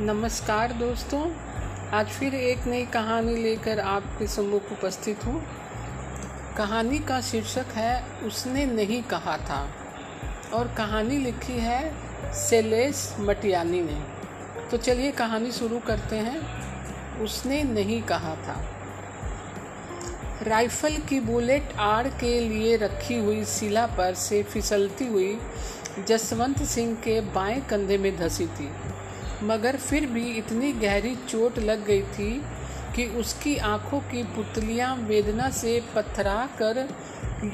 नमस्कार दोस्तों। आज फिर एक नई कहानी लेकर आपके सम्मुख उपस्थित हूँ। कहानी का शीर्षक है, उसने नहीं कहा था। और कहानी लिखी है सेलेस मटियानी ने। तो चलिए कहानी शुरू करते हैं। उसने नहीं कहा था। राइफल की बुलेट आड़ के लिए रखी हुई सिला पर से फिसलती हुई जसवंत सिंह के बाएँ कंधे में धसी थी। मगर फिर भी इतनी गहरी चोट लग गई थी कि उसकी आँखों की पुतलियाँ वेदना से पथरा कर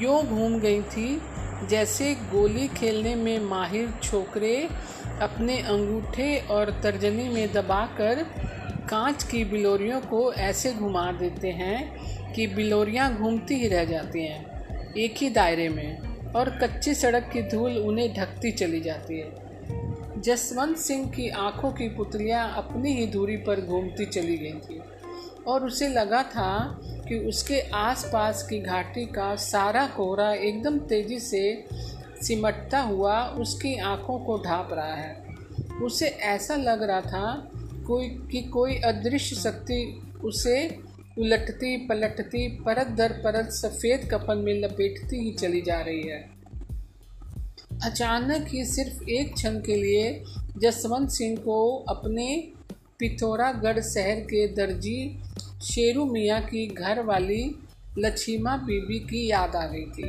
यो घूम गई थी, जैसे गोली खेलने में माहिर छोकरे अपने अंगूठे और तर्जनी में दबाकर कांच की बिलोरियों को ऐसे घुमा देते हैं कि बिलोरियाँ घूमती ही रह जाती हैं, एक ही दायरे में, और कच्ची सड़क की धूल उन्हें ढकती चली जाती है। जसवंत सिंह की आँखों की पुतलियाँ अपनी ही दूरी पर घूमती चली गई थी और उसे लगा था कि उसके आसपास की घाटी का सारा कोहरा एकदम तेज़ी से सिमटता हुआ उसकी आँखों को ढाप रहा है। उसे ऐसा लग रहा था कोई, कि कोई अदृश्य शक्ति उसे उलटती पलटती परत दर परत सफ़ेद कपन में लपेटती ही चली जा रही है। अचानक ही सिर्फ़ एक क्षण के लिए जसवंत सिंह को अपने पिथौरागढ़ शहर के दर्जी शेरू मियाँ की घर वाली लक्ष्मा बीबी की याद आ गई थी।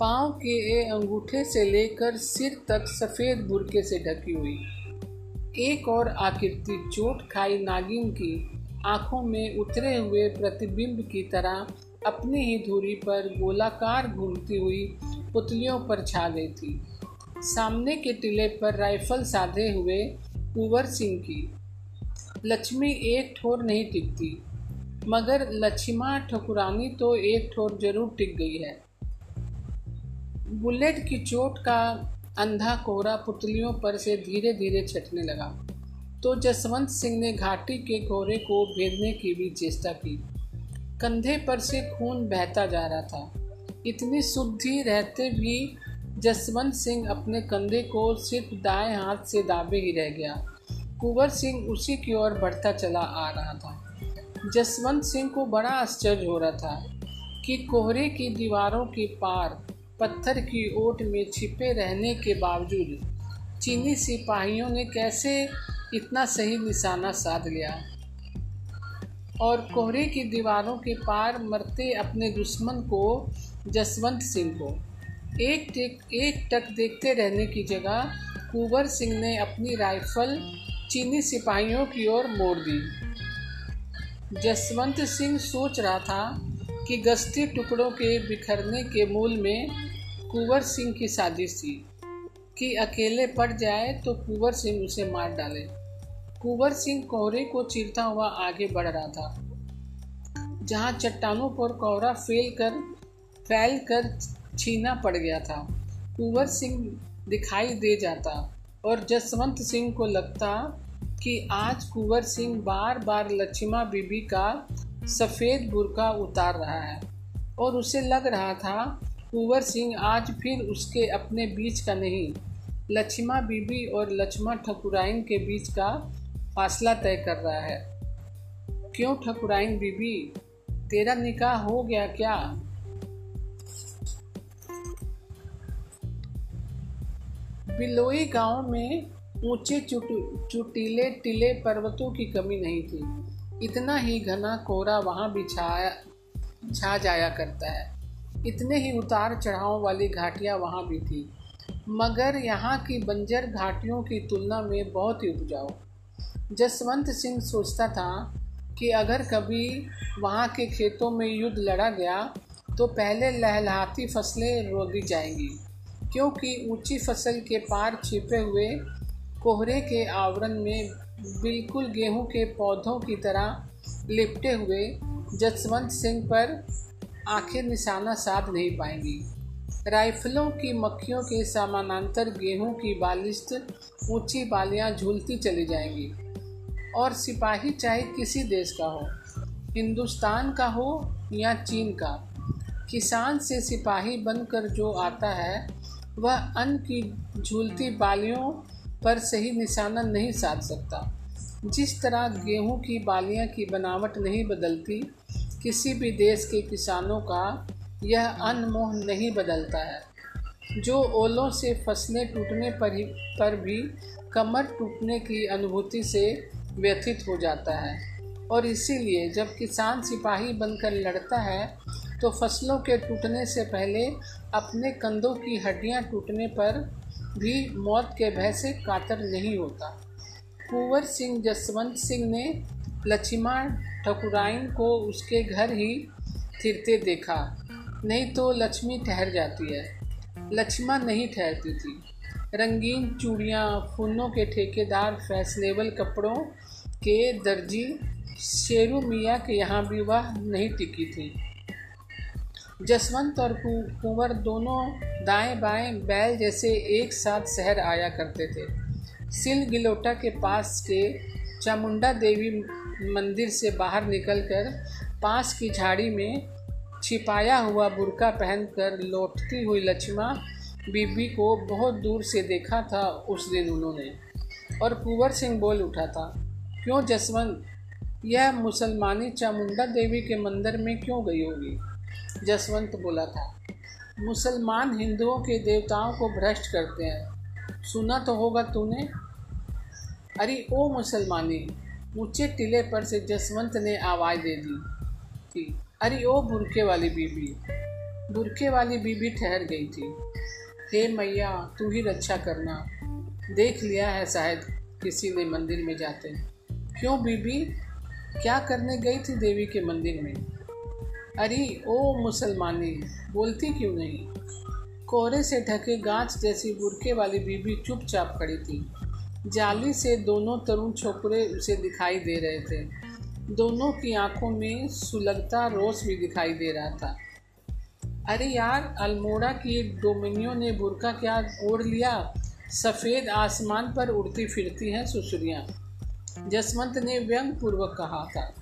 पाँव के अंगूठे से लेकर सिर तक सफ़ेद बुरके से ढकी हुई। एक और आकृति चोट खाई नागिन की आँखों में उतरे हुए प्रतिबिंब की तरह अपनी ही धुरी पर गोलाकार घूमती हुई पुतलियों पर छा गई थी। सामने के टिले पर राइफल साधे हुए कुंवर सिंह की। लक्ष्मी एक ठोर नहीं टिकती, मगर लक्ष्मा ठकुरानी तो एक ठोर ज़रूर टिक गई है। बुलेट की चोट का अंधा कोहरा पुतलियों पर से धीरे धीरे छटने लगा। तो जसवंत सिंह ने घाटी के कोहरे को भेदने की भी चेष्टा की। कंधे पर से खून बहता जा रहा था। इतनी शुद्धि रहते भी जसवंत सिंह अपने कंधे को सिर्फ़ दाएँ हाथ से दाबे ही रह गया। कुंवर सिंह उसी की ओर बढ़ता चला आ रहा था। जसवंत सिंह को बड़ा आश्चर्य हो रहा था कि कोहरे की दीवारों के पार, पत्थर की ओट में छिपे रहने के बावजूद, चीनी सिपाहियों ने कैसे इतना सही निशाना साध लिया? और कोहरे की दीवारों के पार मरते अपने दुश्मन को जसवंत सिंह को। एक टिक, एक टक देखते रहने की जगह कुंवर सिंह ने अपनी राइफल चीनी सिपाहियों की ओर मोड़ दी। जसवंत सिंह सोच रहा था कि गश्ती टुकड़ों के बिखरने के मूल में कुंवर सिंह की साजिश थी। कि अकेले पड़ जाए तो कुंवर सिंह उसे मार डाले। कुंवर सिंह कोहरे को चीरता हुआ आगे बढ़ रहा था। जहाँ चट्टानों पर कोहरा फैल कर फैल कर छीना पड़ गया था। कुंवर सिंह दिखाई दे जाता और जसवंत सिंह को लगता कि आज कुंवर सिंह बार बार लक्ष्मा बीबी का सफ़ेद बुरका उतार रहा है और उसे लग रहा था, कुंवर सिंह आज फिर उसके अपने बीच का नहीं, लक्ष्मा बीबी और लक्ष्मा ठकुराइन के बीच का फासला तय कर रहा है। क्यों ठकुराइन बीबी? तेरा निकाह हो गया क्या? बिलोई गाँव में ऊँचे चुटीले, टीले पर्वतों की कमी नहीं थी। इतना ही घना कोहरा वहाँ भी छाया, छा जाया करता है। इतने ही उतार चढ़ाव वाली घाटियाँ वहाँ भी थी। मगर यहाँ की बंजर घाटियों की तुलना में बहुत ही उपजाऊ। जसवंत सिंह सोचता था कि अगर कभी वहाँ के खेतों में युद्ध लड़ा गया तो पहले लहलहाती फ़सलें रोदी जाएँगी। क्योंकि ऊँची फ़सल के पार छिपे हुए कोहरे के आवरण में बिल्कुल गेहूँ के पौधों की तरह लिपटे हुए जसवंत सिंह पर आँखें निशाना साध नहीं पाएँगी। राइफलों की मक्खियों के समानांतर गेहूँ की बालिश्त ऊँची बालियाँ झूलती चली जाएँगी। और सिपाही चाहे किसी देश का हो, हिंदुस्तान का हो या चीन का, किसान से सिपाही बनकर जो आता है वह अन्न की झूलती बालियों पर सही निशाना नहीं साध सकता। जिस तरह गेहूँ की बालियाँ की बनावट नहीं बदलती, किसी भी देश के किसानों का यह अनमोह नहीं बदलता है। जो ओलों से फ़सलें टूटने पर ही पर भी कमर टूटने की अनुभूति से व्यथित हो जाता है। और इसीलिए जब किसान सिपाही बनकर लड़ता है तो फ़सलों के टूटने से पहले अपने कंधों की हड्डियाँ टूटने पर भी मौत के भय से कातर नहीं होता। कुंवर सिंह जसवंत सिंह ने लक्ष्मा ठकुराइन को उसके घर ही थिरते देखा। नहीं तो लक्ष्मी ठहर जाती है। लक्ष्मा नहीं ठहरती थी। रंगीन चूड़ियाँ, फूलों के ठेकेदार, फैशनेबल कपड़ों के दर्जी शेरू मियाँ के यहाँ भी वह नहीं टिकी थी। जसवंत और कुंवर दोनों दाएँ बाएँ बैल जैसे एक साथ शहर आया करते थे। सिल गिलोटा के पास के चामुंडा देवी मंदिर से बाहर निकलकर पास की झाड़ी में छिपाया हुआ बुरका पहनकर लौटती हुई लक्ष्मा बीबी को बहुत दूर से देखा था उस दिन उन्होंने। और कुंवर सिंह बोल उठा था, क्यों जसवंत, यह मुसलमानी चामुंडा देवी के मंदिर में क्यों गई होगी? जसवंत बोला था। मुसलमान हिंदुओं के देवताओं को भ्रष्ट करते हैं। सुना तो होगा तूने? अरे, ओ मुसलमानी ऊँचे टीले पर से जसवंत ने आवाज़ दे दी थी। अरे, ओ बुरके वाली बीबी बुरके वाली बीबी ठहर गई थी। हे मैया, तू ही रक्षा करना। देख लिया है शायद किसी ने मंदिर में जाते। क्यों बीबी? क्या करने गई थी देवी के मंदिर में? अरे, ओ मुसलमानी, बोलती क्यों नहीं? कोहरे से ढके गांच जैसी बुरके वाली बीबी चुपचाप खड़ी थी। जाली से दोनों तरुण छोकरे उसे दिखाई दे रहे थे। दोनों की आँखों में सुलगता रोष भी दिखाई दे रहा था। अरे यार, अल्मोड़ा की डोमिनियो ने बुरका क्या ओढ़ लिया? सफ़ेद आसमान पर उड़ती फिरती हैं सुसुरियाँ। जसवंत ने व्यंग पूर्वक कहा था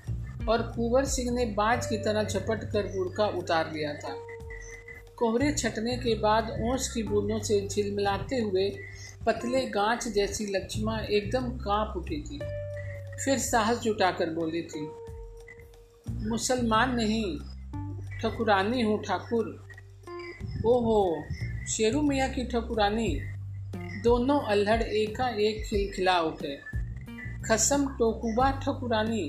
और कुंवर सिंह ने बाज की तरह झपट कर बुरका उतार लिया था। कोहरे छटने के बाद ओस की बूंदों से झिलमिलाते हुए पतले गांच जैसी लक्ष्मा एकदम काँप उठी थी फिर साहस जुटाकर बोली थी, मुसलमान नहीं, ठकुरानी हूँ ठाकुर। ओहो, शेरू मियाँ की ठकुरानी। दोनों अल्हड़ एका एक खिलखिला उठे। खसम टोकुबा ठकुरानी।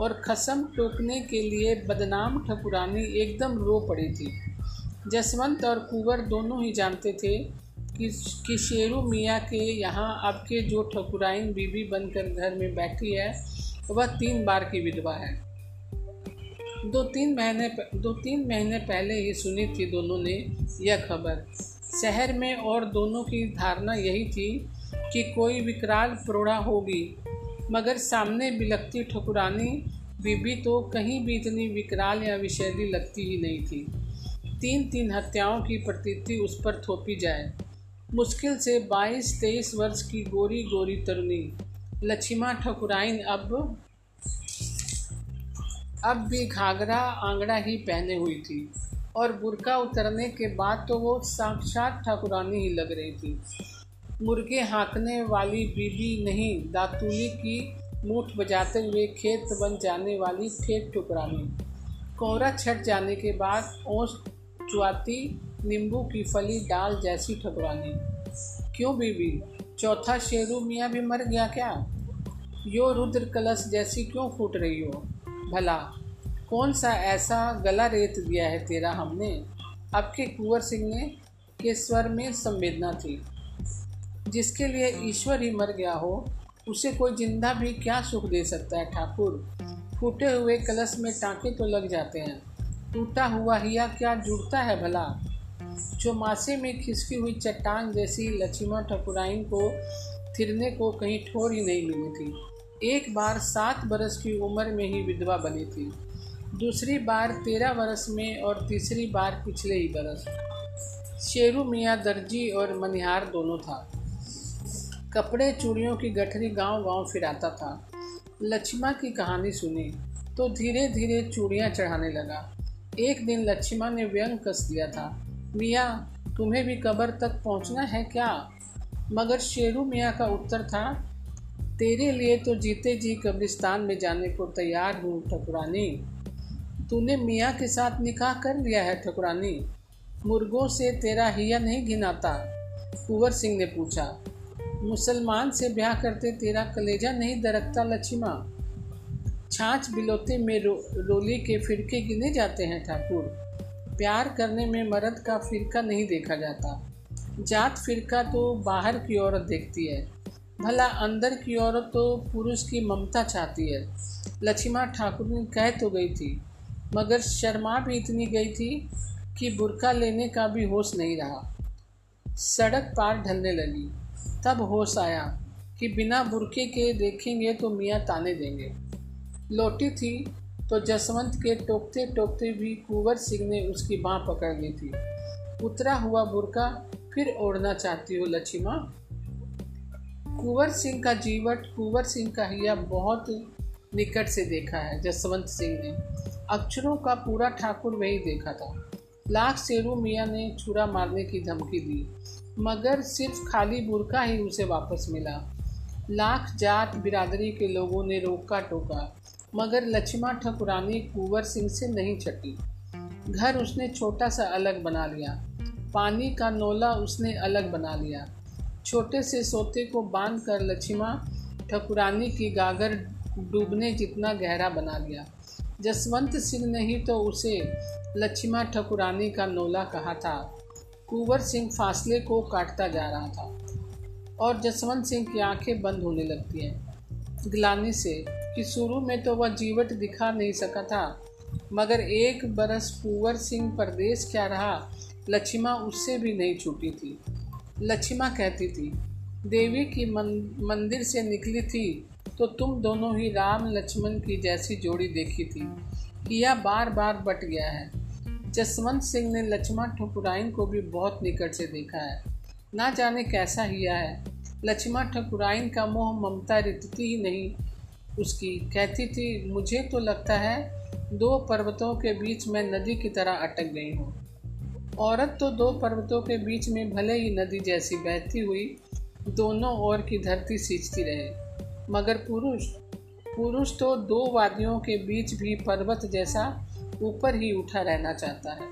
और खसम टोकने के लिए बदनाम ठकुरानी एकदम रो पड़ी थी। जसवंत और कुंवर दोनों ही जानते थे कि, कि शेरू मियाँ के यहाँ अब के जो ठकुराइन बीबी बनकर घर में बैठी है वह तीन बार की विधवा है। दो तीन महीने दो तीन महीने पहले ही सुनी थी दोनों ने यह खबर। शहर में और दोनों की धारणा यही थी कि कोई विकराल प्रोढ़ा होगी मगर सामने बिलकती ठकुरानी बीबी तो कहीं भी इतनी विकराल या विषैली लगती ही नहीं थी। तीन तीन हत्याओं की प्रतीति उस पर थोपी जाए। मुश्किल से बाईस तेईस वर्ष की गोरी गोरी तरुणी। लक्ष्मा ठकुराइन अब अब भी घाघरा आंगड़ा ही पहने हुई थी और बुरका उतरने के बाद तो वो साक्षात ठाकुरानी ही लग रही थी। मुर्गे हाँकने वाली बीबी नहीं दातूली की मूठ बजाते हुए खेत बन जाने वाली ठेठ टुकरानी कोहरा छट जाने के बाद ओस चुआती नींबू की फली डाल जैसी ठकुरानी। क्यों बीबी? चौथा शेरू मियाँ भी मर गया क्या? यो रुद्र कलश जैसी क्यों फूट रही हो? भला, कौन सा ऐसा गला रेत दिया है तेरा हमने? अब के कुंवर सिंह ने के स्वर में संवेदना थी। जिसके लिए ईश्वर ही मर गया हो उसे कोई ज़िंदा भी क्या सुख दे सकता है ठाकुर? फूटे हुए कलश में टाँके तो लग जाते हैं। टूटा हुआ हिया क्या जुड़ता है भला? चौमासे में खिसकी हुई चट्टान जैसी लक्ष्मण ठकुराइन को थिरने को कहीं ठोर ही नहीं मिली थी। एक बार सात बरस की उम्र में ही विधवा बनी थी। दूसरी बार तेरह बरस में और तीसरी बार पिछले ही बरस। शेरू मियाँ दर्जी और मनिहार दोनों था। कपड़े चूड़ियों की गठरी गाँव गाँव फिराता था। लक्ष्मा की कहानी सुनी तो धीरे धीरे चूड़ियाँ चढ़ाने लगा। एक दिन लक्ष्मा ने व्यंग कस दिया था। मियाँ, तुम्हें भी कब्र तक पहुँचना है क्या? मगर शेरू मियाँ का उत्तर था, तेरे लिए तो जीते जी कब्रिस्तान में जाने को तैयार हूँ, ठकुरानी। तूने मियाँ के साथ निकाह कर लिया है, ठकुरानी। मुर्गों से तेरा हिया नहीं घिनाता, कुंवर सिंह ने पूछा। मुसलमान से ब्याह करते तेरा कलेजा नहीं दरकता लक्ष्मा। छाछ बिलोते में रो, रोली के फिरके गिने जाते हैं ठाकुर। प्यार करने में मर्द का फिरका नहीं देखा जाता। जात फिरका तो बाहर की औरत देखती है। भला अंदर की औरत तो पुरुष की ममता चाहती है। लक्ष्मा ठाकुर ने कह तो गई थी मगर शर्मा भी इतनी गई थी कि बुरका लेने का भी होश नहीं रहा। सड़क पार ढलने लगी। तब होश आया कि बिना बुरके के देखेंगे तो मियाँ ताने देंगे। लौटी थी तो जसवंत के टोकते टोकते भी कुंवर सिंह ने उसकी बाँ पकड़ ली थी। उतरा हुआ बुरका फिर ओढ़ना चाहती हो लक्ष्मा कुंवर सिंह का जीवट, कुंवर सिंह का हिया बहुत निकट से देखा है, जसवंत सिंह ने। अक्षरों का पूरा ठाकुर वही देखा था। लाख शेरू मियाँ ने छुरा मारने की धमकी दी। मगर सिर्फ़ खाली बुरका ही उसे वापस मिला। लाख जात बिरादरी के लोगों ने रोका टोका, मगर लक्ष्मा ठकुरानी कुंवर सिंह से नहीं छटी। घर उसने छोटा सा अलग बना लिया, पानी का नोला उसने अलग बना लिया। छोटे से सोते को बाँध कर लक्ष्मा ठकुरानी की गागर डूबने जितना गहरा बना लिया। जसवंत सिंह ने ही तो उसे लक्ष्मा ठकुरानी का नोला कहा था। कुंवर सिंह फासले को काटता जा रहा था और जसवंत सिंह की आँखें बंद होने लगती हैं। ग्लानी से कि शुरू में तो वह जीवट दिखा नहीं सका था, मगर एक बरस कुंवर सिंह परदेश क्या रहा, लक्ष्मा उससे भी नहीं छूटी थी। लक्ष्मा कहती थी, देवी की मंदिर से निकली थी तो तुम दोनों ही राम लक्ष्मण की जैसी जोड़ी देखी थी। किया बार बार बट गया है। जसवंत सिंह ने लक्ष्मा ठकुराइन को भी बहुत निकट से देखा है। ना जाने कैसा हिया है। लक्ष्मा ठकुराइन का मोह ममता रितती ही नहीं, उसकी। कहती थी, मुझे तो लगता है, दो पर्वतों के बीच में नदी की तरह अटक गई हूँ। औरत तो दो पर्वतों के बीच में भले ही नदी जैसी बहती हुई, दोनों ओर की धरती सींचती रहे। मगर पुरुष पुरुष तो दो वादियों के बीच भी पर्वत जैसा ऊपर ही उठा रहना चाहता है।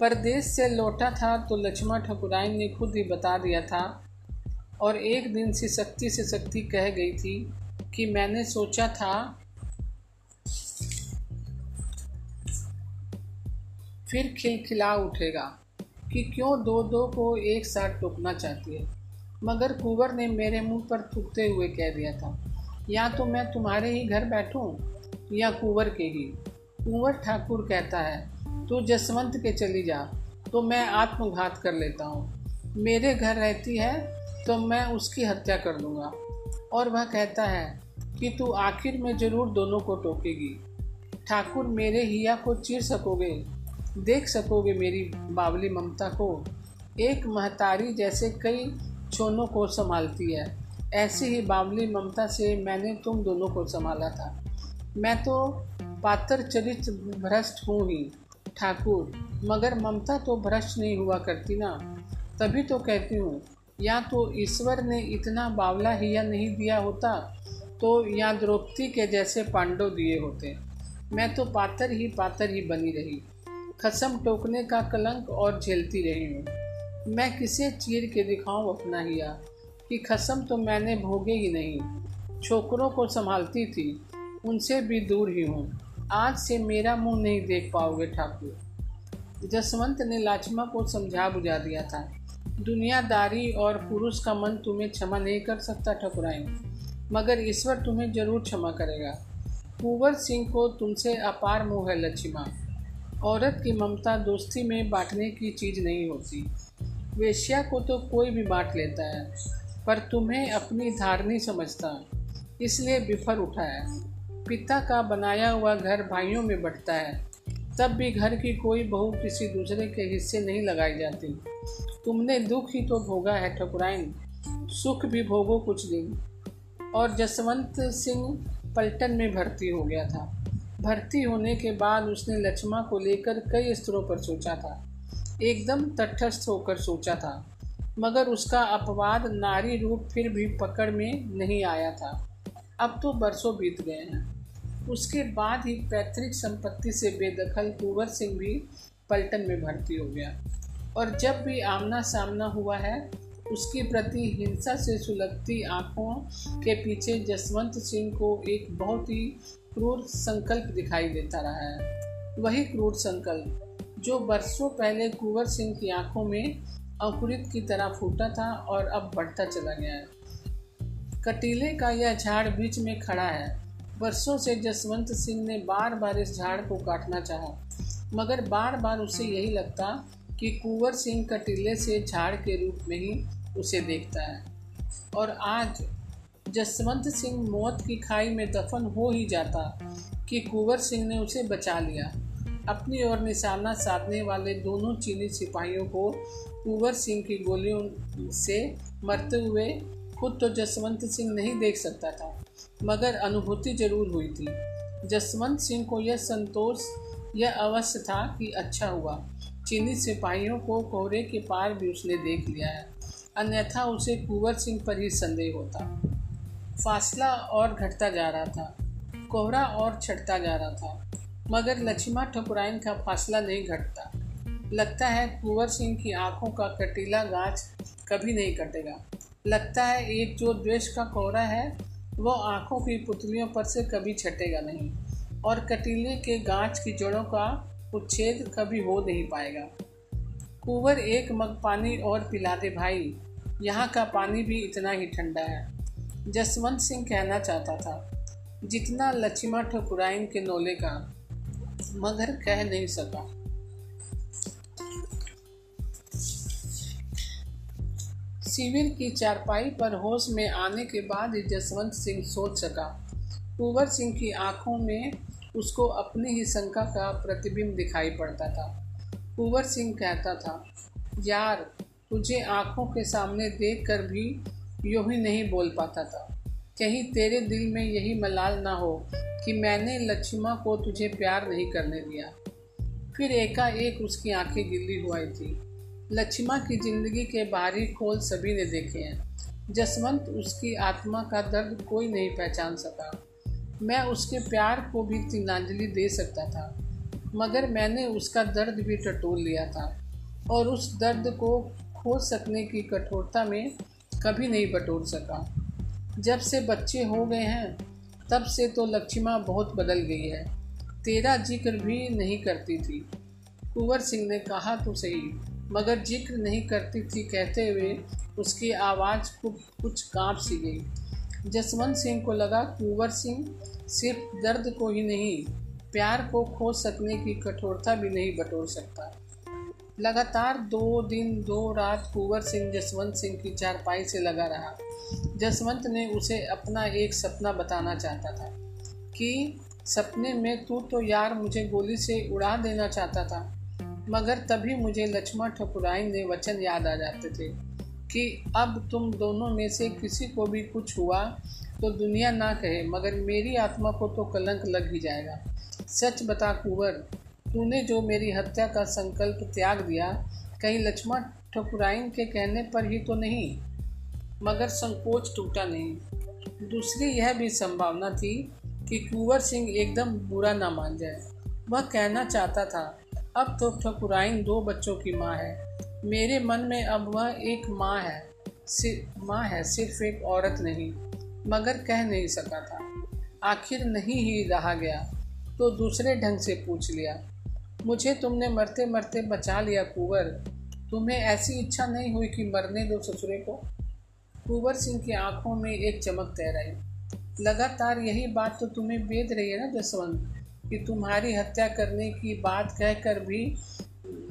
परदेश से लौटा था तो लक्ष्मण ठकुराइन ने खुद ही बता दिया था और एक दिन से शक्ति से शक्ति कह गई थी कि मैंने सोचा था फिर खिलखिला उठेगा कि क्यों दो दो को एक साथ टोकना चाहती है। मगर कुंवर ने मेरे मुँह पर थूकते हुए कह दिया था, या तो मैं तुम्हारे ही घर बैठूं या कुंवर के ही। कुंवर ठाकुर कहता है, तू जसवंत के चली जा तो मैं आत्मघात कर लेता हूँ। मेरे घर रहती है तो मैं उसकी हत्या कर दूँगा। और वह कहता है कि, तू आखिर में ज़रूर दोनों को टोकेगी। ठाकुर मेरे हिया को चीर सकोगे, देख सकोगे मेरी बावली ममता को। एक महतारी जैसे कई छोनों को संभालती है। ऐसी ही बावली ममता से मैंने तुम दोनों को संभाला था। मैं तो पात्र चरित्र भ्रष्ट हूँ ही ठाकुर, मगर ममता तो भ्रष्ट नहीं हुआ करती ना। तभी तो कहती हूँ, या तो ईश्वर ने इतना बावला हिया नहीं दिया होता तो या द्रौपदी के जैसे पांडव दिए होते। मैं तो पातर ही पातर ही बनी रही। खसम टोकने का कलंक और झेलती रही हूँ। मैं किसे चीर के दिखाऊँ अपना हिया? कि खसम तो मैंने भोगे ही नहीं। छोकरों को संभालती थी, उनसे भी दूर ही हूँ। आज से मेरा मुँह नहीं देख पाओगे ठाकुर। जसवंत ने लाचमा को समझा बुझा दिया था। दुनियादारी और पुरुष का मन तुम्हें क्षमा नहीं कर सकता ठकुराइन मगर ईश्वर तुम्हें ज़रूर क्षमा करेगा। कुंवर सिंह को तुमसे अपार मोह है लक्ष्मा। औरत की ममता दोस्ती में बांटने की चीज़ नहीं होती। वेश्या को तो कोई भी बांट लेता है, पर तुम्हें अपनी धारणी समझता, इसलिए बिफर उठा है। पिता का बनाया हुआ घर भाइयों में बटता है। तब भी घर की कोई बहू किसी दूसरे के हिस्से नहीं लगाई जाती। तुमने दुख ही तो भोगा है ठकुराइन। सुख भी भोगो कुछ दिन। और जसवंत सिंह पलटन में भर्ती हो गया था। भर्ती होने के बाद उसने लक्ष्मा को लेकर कई स्तरों पर सोचा था। एकदम तटस्थ होकर सोचा था। मगर उसका अपवाद नारी रूप फिर भी पकड़ में नहीं आया था। अब तो बरसों बीत गए हैं। उसके बाद ही पैतृक संपत्ति से बेदखल कुंवर सिंह भी पलटन में भर्ती हो गया। और जब भी आमना सामना हुआ है, उसके प्रति हिंसा से सुलगती आँखों के पीछे जसवंत सिंह को एक बहुत ही क्रूर संकल्प दिखाई देता रहा है। वही क्रूर संकल्प, जो बरसों पहले कुंवर सिंह की आँखों में अंकुरित की तरह फूटा था और अब बढ़ता चला गया है। कटीले का यह झाड़ बीच में खड़ा है। वर्षों से जसवंत सिंह ने बार बार इस झाड़ को काटना चाहा, मगर बार बार उसे यही लगता कि कुंवर सिंह कटीले से झाड़ के रूप में ही उसे देखता है। और आज जसवंत सिंह मौत की खाई में दफन हो ही जाता कि कुंवर सिंह ने उसे बचा लिया। अपनी ओर निशाना साधने वाले दोनों चीनी सिपाहियों को कुंवर सिंह की गोलियों से मरते हुए खुद तो जसवंत सिंह नहीं देख सकता था, मगर अनुभूति ज़रूर हुई थी। जसवंत सिंह को यह संतोष, यह अवश्य था कि अच्छा हुआ। चीनी सिपाहियों को कोहरे के पार भी उसने देख लिया है। अन्यथा उसे कुंवर सिंह पर ही संदेह होता। फासला और घटता जा रहा था, कोहरा और छटता जा रहा था, मगर लक्ष्मा ठकुराइन का फासला नहीं घटता। लगता है कुंवर सिंह की आँखों का कटीला गाछ कभी नहीं कटेगा। लगता है एक जो द्वेष का कोहरा है, वो आँखों की पुतलियों पर से कभी छटेगा नहीं और कटीले के गाछ की जड़ों का उच्छेद कभी हो नहीं पाएगा। कुंवर एक मग पानी और पिला दे भाई, यहाँ का पानी भी इतना ही ठंडा है। जसवंत सिंह कहना चाहता था, जितना लक्ष्मा ठकुराइन के नोले का, मगर कह नहीं सका। शिविर की चारपाई पर होश में आने के बाद ही जसवंत सिंह सोच सका। कुंवर सिंह की आँखों में उसको अपनी ही शंका का प्रतिबिंब दिखाई पड़ता था। कुंवर सिंह कहता था, यार, तुझे आँखों के सामने देख कर भी यूँ ही नहीं बोल पाता था। कहीं तेरे दिल में यही मलाल ना हो कि मैंने लक्ष्मा को तुझे प्यार नहीं करने दिया। फिर एकाएक उसकी आँखें गिल्ली हुई थी। लक्ष्मा की ज़िंदगी के बाहरी खोल सभी ने देखे हैं। जसवंत उसकी आत्मा का दर्द कोई नहीं पहचान सका। मैं उसके प्यार को भी तिनांजलि दे सकता था, मगर मैंने उसका दर्द भी टटोल लिया था और उस दर्द को खोज सकने की कठोरता में कभी नहीं बटोर सका। जब से बच्चे हो गए हैं, तब से तो लक्ष्मा बहुत बदल गई है। तेरा ज़िक्र भी नहीं करती थी। कुंवर सिंह ने कहा तो सही। मगर ज़िक्र नहीं करती थी कहते हुए उसकी आवाज़ को कुछ काँप सी गई। जसवंत सिंह को लगा कुंवर सिंह सिर्फ़ दर्द को ही नहीं, प्यार को खो सकने की कठोरता भी नहीं बटोर सकता। लगातार दो दिन, दो रात कुंवर सिंह, जसवंत सिंह की चारपाई से लगा रहा। जसवंत ने उसे अपना एक सपना बताना चाहता था कि सपने में तू तो यार मुझे गोली से उड़ा देना चाहता था। मगर तभी मुझे लक्ष्मण ने वचन याद आ जाते थे कि अब तुम दोनों में से किसी को भी कुछ हुआ तो दुनिया ना कहे, मगर मेरी आत्मा को तो कलंक लग ही जाएगा। सच बता कुंवर, तूने जो मेरी हत्या का संकल्प त्याग दिया, कहीं लक्ष्मण ठकुराइन के कहने पर ही तो नहीं, मगर संकोच टूटा नहीं। दूसरी यह भी संभावना थी कि कुंवर सिंह एकदम बुरा ना मान जाए। वह कहना चाहता था अब तो ठकुराइन दो बच्चों की माँ है। मेरे मन में अब वह एक माँ है। सिर्फ़ माँ है, सिर्फ़ एक औरत नहीं, मगर कह नहीं सका था। आखिर नहीं ही रहा गया तो दूसरे ढंग से पूछ लिया, मुझे तुमने मरते मरते बचा लिया कुंवर, तुम्हें ऐसी इच्छा नहीं हुई कि मरने दो ससुरे को? कुंवर सिंह की आँखों में एक चमक तैराई लगातार यही बात तो तुम्हें बेद रही है ना जसवंत? कि तुम्हारी हत्या करने की बात कहकर भी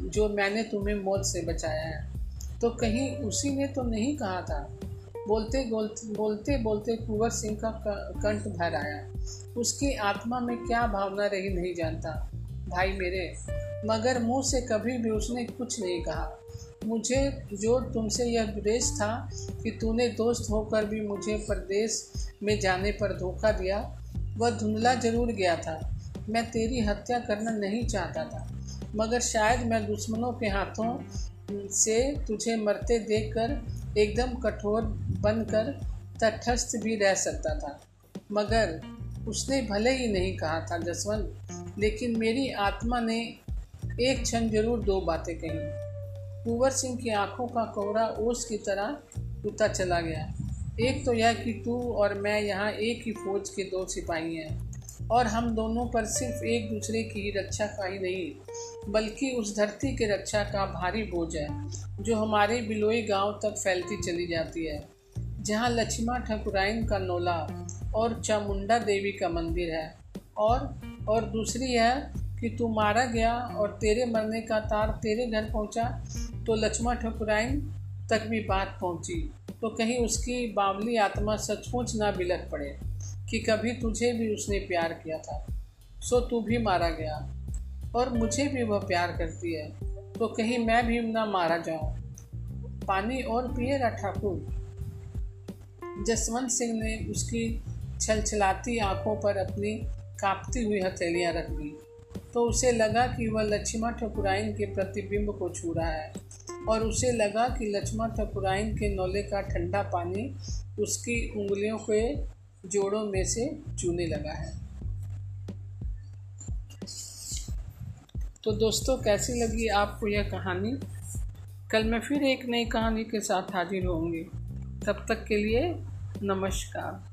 जो मैंने तुम्हें मौत से बचाया है। तो कहीं उसी ने तो नहीं कहा था? बोलते बोलते बोलते कुंवर सिंह का, कंठ भर आया। उसकी आत्मा में क्या भावना रही नहीं जानता। भाई मेरे, मगर मुँह से कभी भी उसने कुछ नहीं कहा। मुझे जो तुमसे यह द्वेष था कि तूने दोस्त होकर भी मुझे प्रदेश में जाने पर धोखा दिया, वह धुंधला ज़रूर गया था। मैं तेरी हत्या करना नहीं चाहता था, मगर शायद मैं दुश्मनों के हाथों से तुझे मरते देखकर एकदम कठोर बनकर तटस्थ भी रह सकता था। मगर उसने भले ही नहीं कहा था, जसवंत, लेकिन मेरी आत्मा ने एक क्षण ज़रूर दो बातें कही। कुंवर सिंह की आँखों का कोहरा ओस की तरह उता चला गया। एक तो यह कि तू और मैं यहाँ एक ही फौज के दो सिपाही हैं। और हम दोनों पर सिर्फ़ एक दूसरे की ही रक्षा का ही नहीं, बल्कि उस धरती के रक्षा का भारी बोझ है, जो हमारे बिलोई गाँव तक फैलती चली जाती है, जहाँ लक्ष्मा ठकुराइन का नोला और चामुंडा देवी का मंदिर है। और और दूसरी है कि तू मारा गया और तेरे मरने का तार तेरे घर पहुँचा तो लक्ष्मा ठकुराइन तक भी बात पहुँची तो कहीं उसकी बावली आत्मा सचमुच ना बिलक पड़े। कि कभी तुझे भी उसने प्यार किया था। सो तू भी मारा गया। और मुझे भी वह प्यार करती है तो कहीं मैं भी ना मारा जाऊँ। पानी और पिएगा ठाकुर। जसवंत सिंह ने उसकी छलछलाती आँखों पर अपनी कांपती हुई हथेलियाँ रख दी। तो उसे लगा कि वह लक्ष्मा ठकुराइन के प्रतिबिंब को छू रहा है। और उसे लगा कि लक्ष्मा ठकुराइन के नौले का ठंडा पानी उसकी उंगलियों के जोड़ों में से चूने लगा है। तो दोस्तों, कैसी लगी आपको यह कहानी? कल मैं फिर एक नई कहानी के साथ हाजिर होंगी। तब तक के लिए नमस्कार।